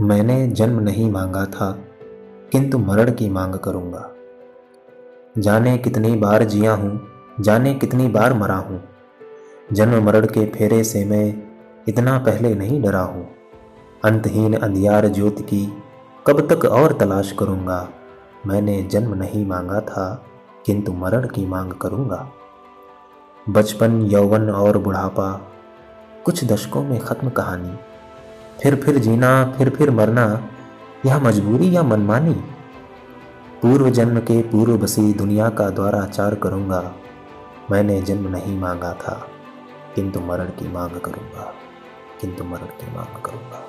मैंने जन्म नहीं मांगा था, किंतु मरण की मांग करूँगा। जाने कितनी बार जिया हूँ, जाने कितनी बार मरा हूँ। जन्म मरण के फेरे से मैं इतना पहले नहीं डरा हूँ। अंतहीन अंधियार ज्योति की कब तक और तलाश करूँगा। मैंने जन्म नहीं मांगा था, किंतु मरण की मांग करूँगा। बचपन, यौवन और बुढ़ापा, कुछ दशकों में ख़त्म कहानी। फिर फिर जीना, फिर फिर मरना, यह मजबूरी या मनमानी? पूर्व जन्म के पूर्व बसी दुनिया का द्वारा आचार करूँगा, मैंने जन्म नहीं मांगा था, किंतु मरण की मांग करूँगा, किंतु मरण की मांग करूँगा।